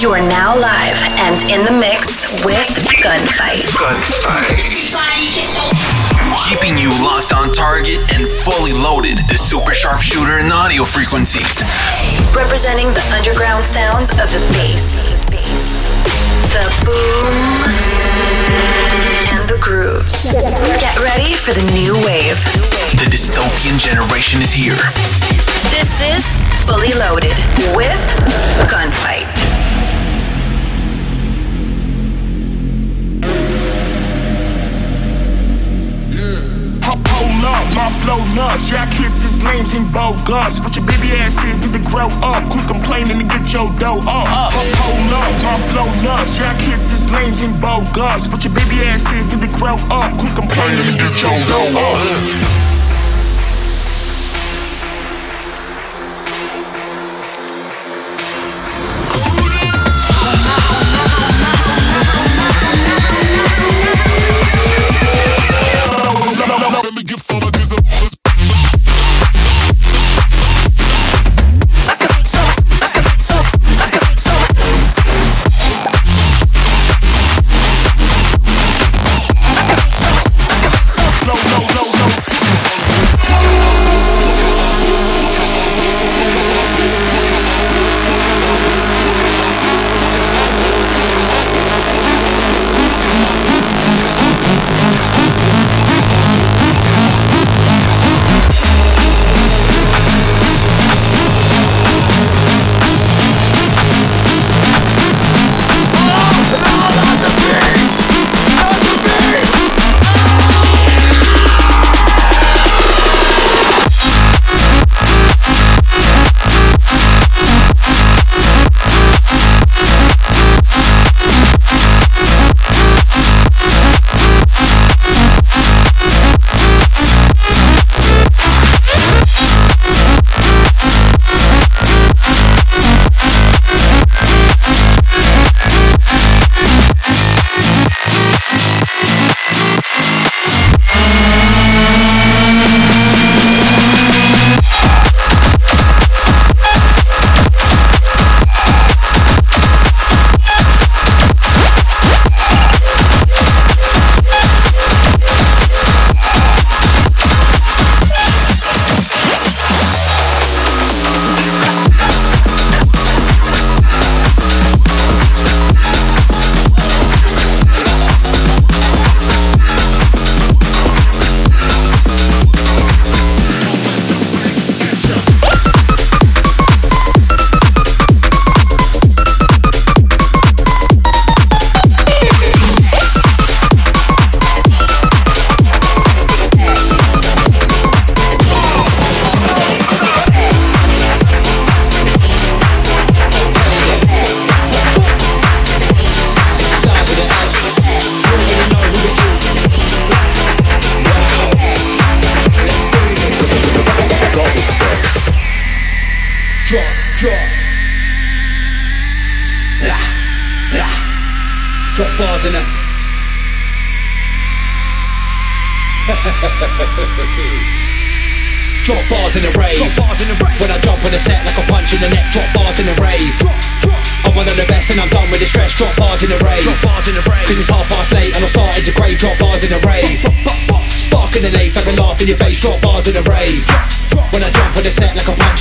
You are now live and in the mix with Gunfight. Gunfight. Keeping you locked on target and fully loaded. The super sharpshooter and audio frequencies. Representing the underground sounds of the bass, the boom, and the grooves. Get ready for the new wave. The dystopian generation is here. This is Fully Loaded with Gunfight. Up, flow nuts. Y'all kids is lames and bogus. But your baby asses need to grow up. Quit complaining and get your dough up. Uh. Hold up, my flow nuts. Y'all kids is lames and bogus. But your baby asses need to grow up. Quit complaining and get your dough up. Uh.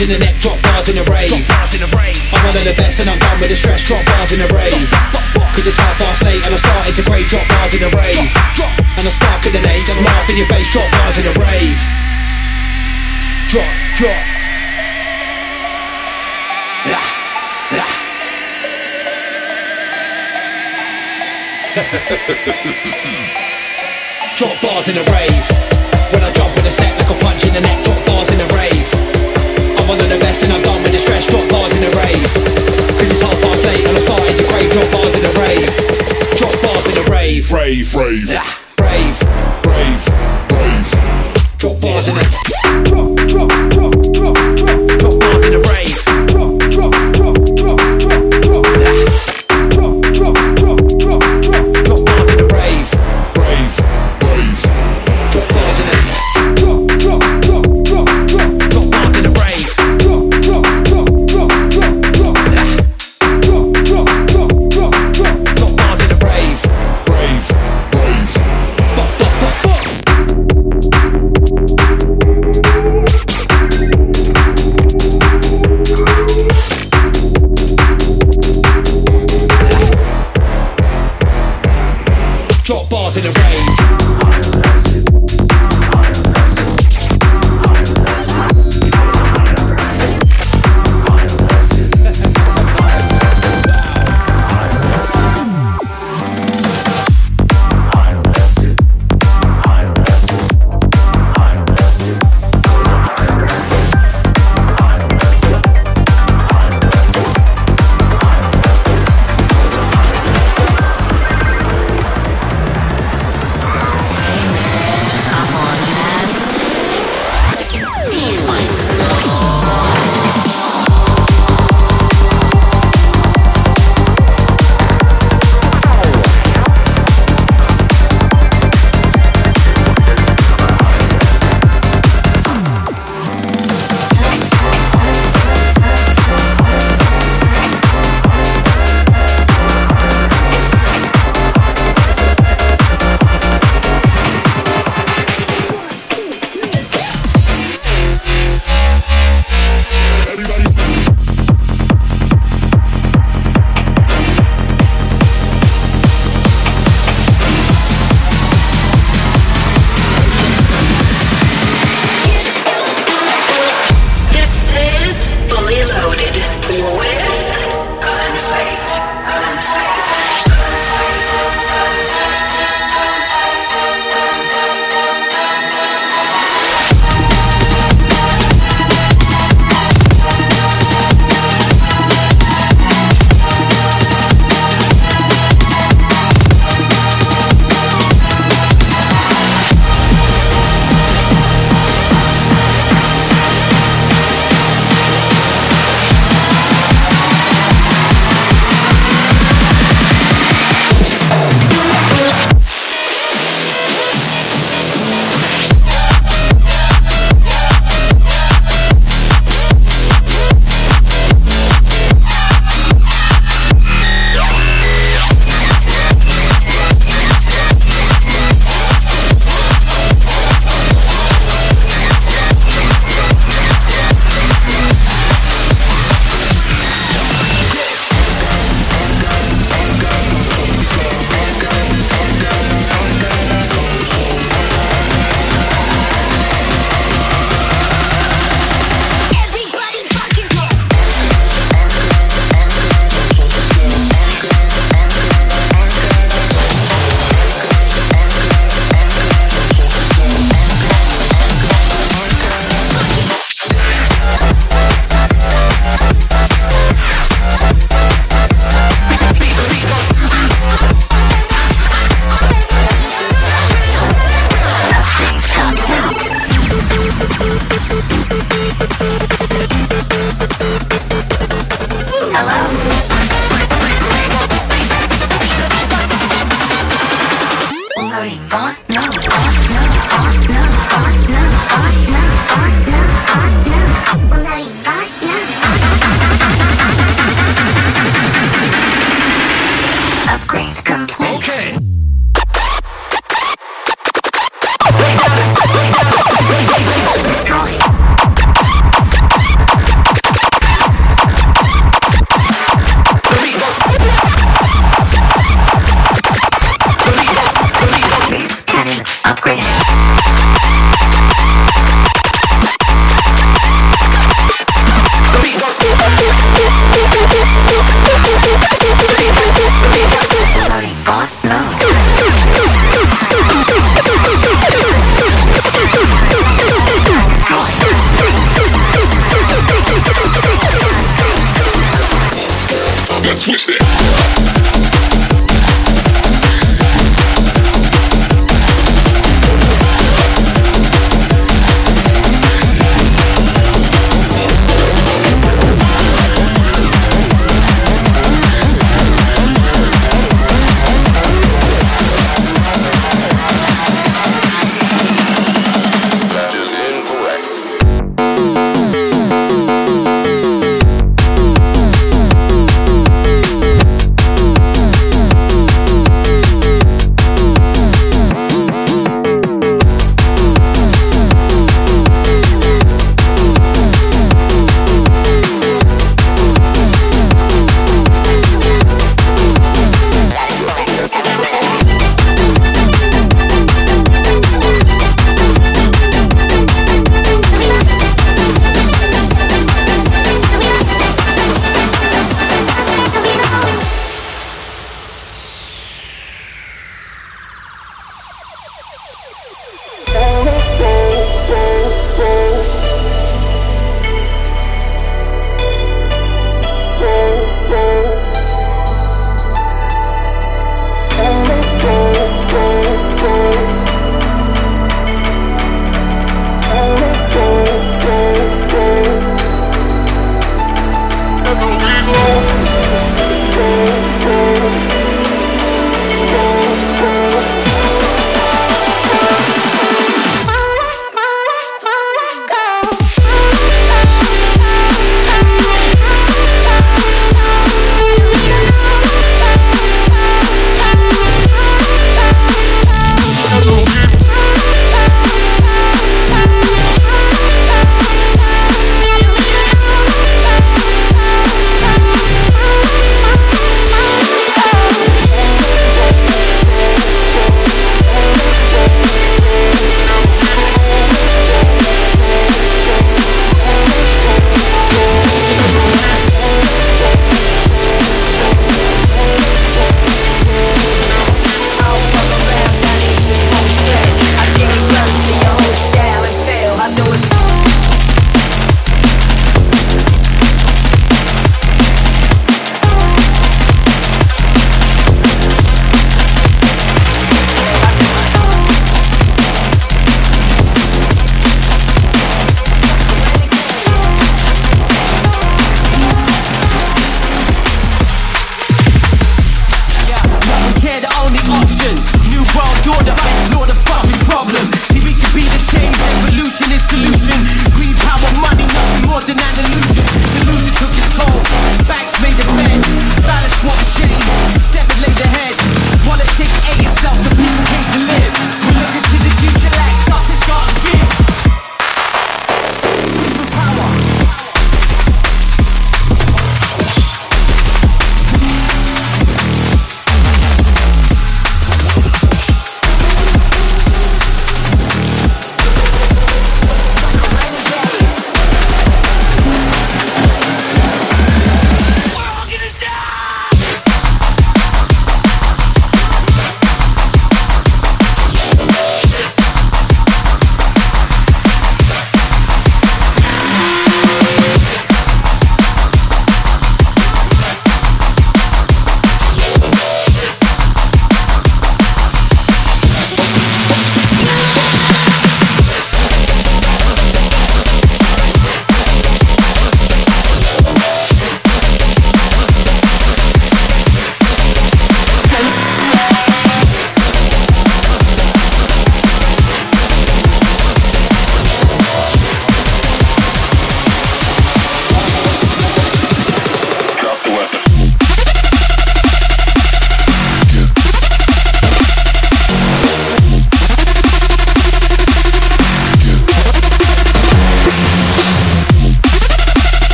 In the neck. Drop bars in the rave. I'm one of the best and I'm done with the stress. Drop bars in the rave. Cause it's half past late and I'm starting to crave. Drop bars in the rave. And I spark in the I can laugh in your face. Drop bars in the rave. Drop, drop. Yeah, yeah. Drop bars in the rave. When I jump on the set like a punch in the neck. Drop bars in the rave. I'm one of the best and I'm done with the stress. Drop bars in the rave. Cause it's half past eight and I'm starting to crave. Drop bars in the rave. Drop bars in the rave. Rave, rave, Yeah, rave. rave, rave. Drop bars in the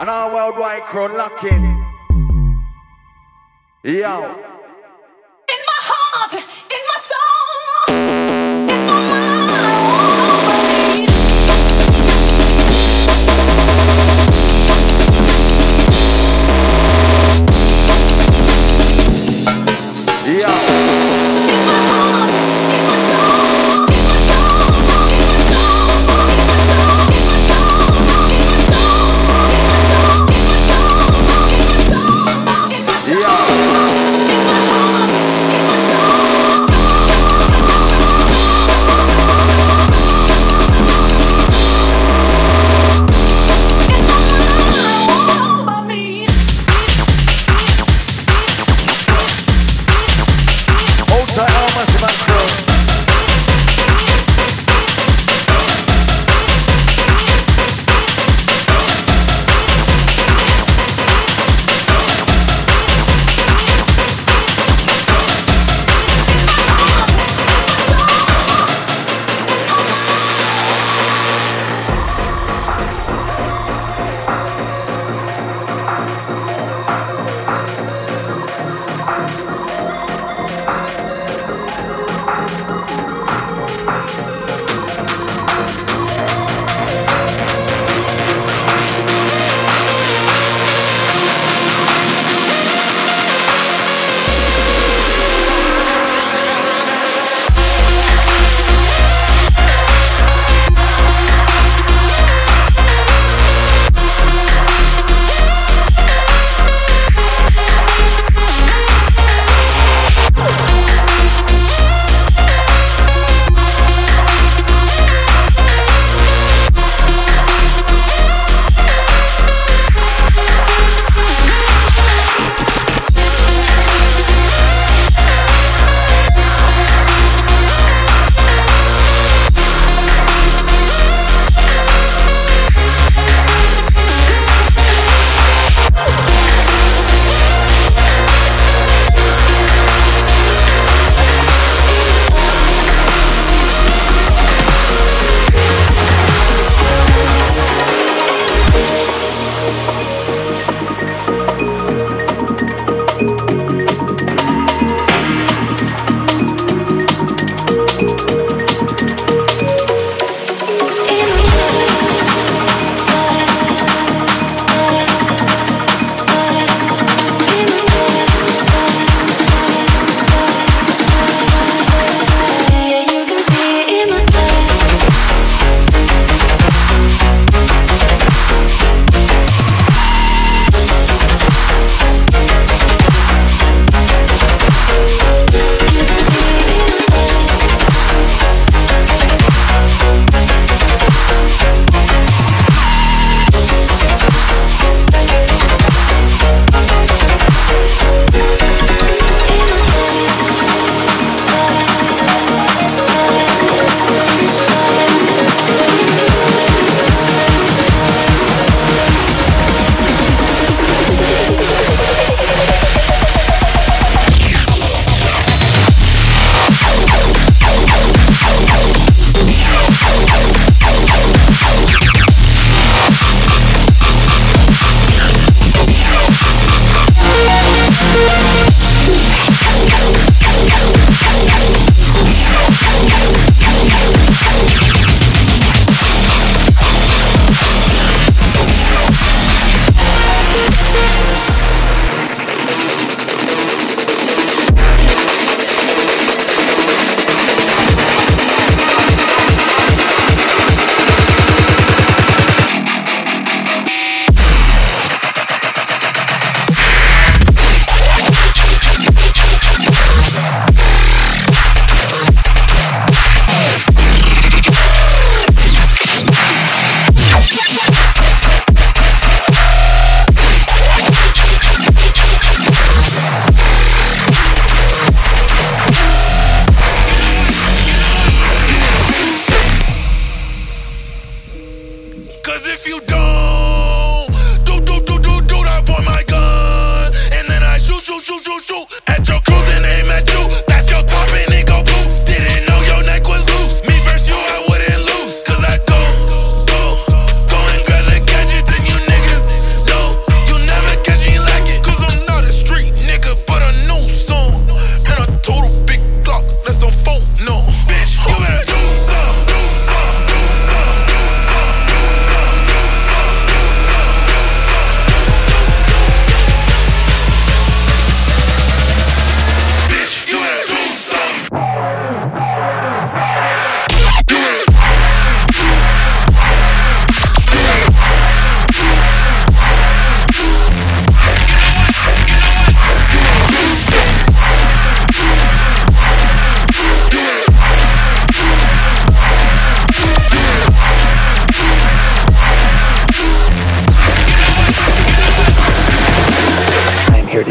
And our worldwide crew locking. Yo.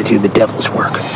Do the devil's work.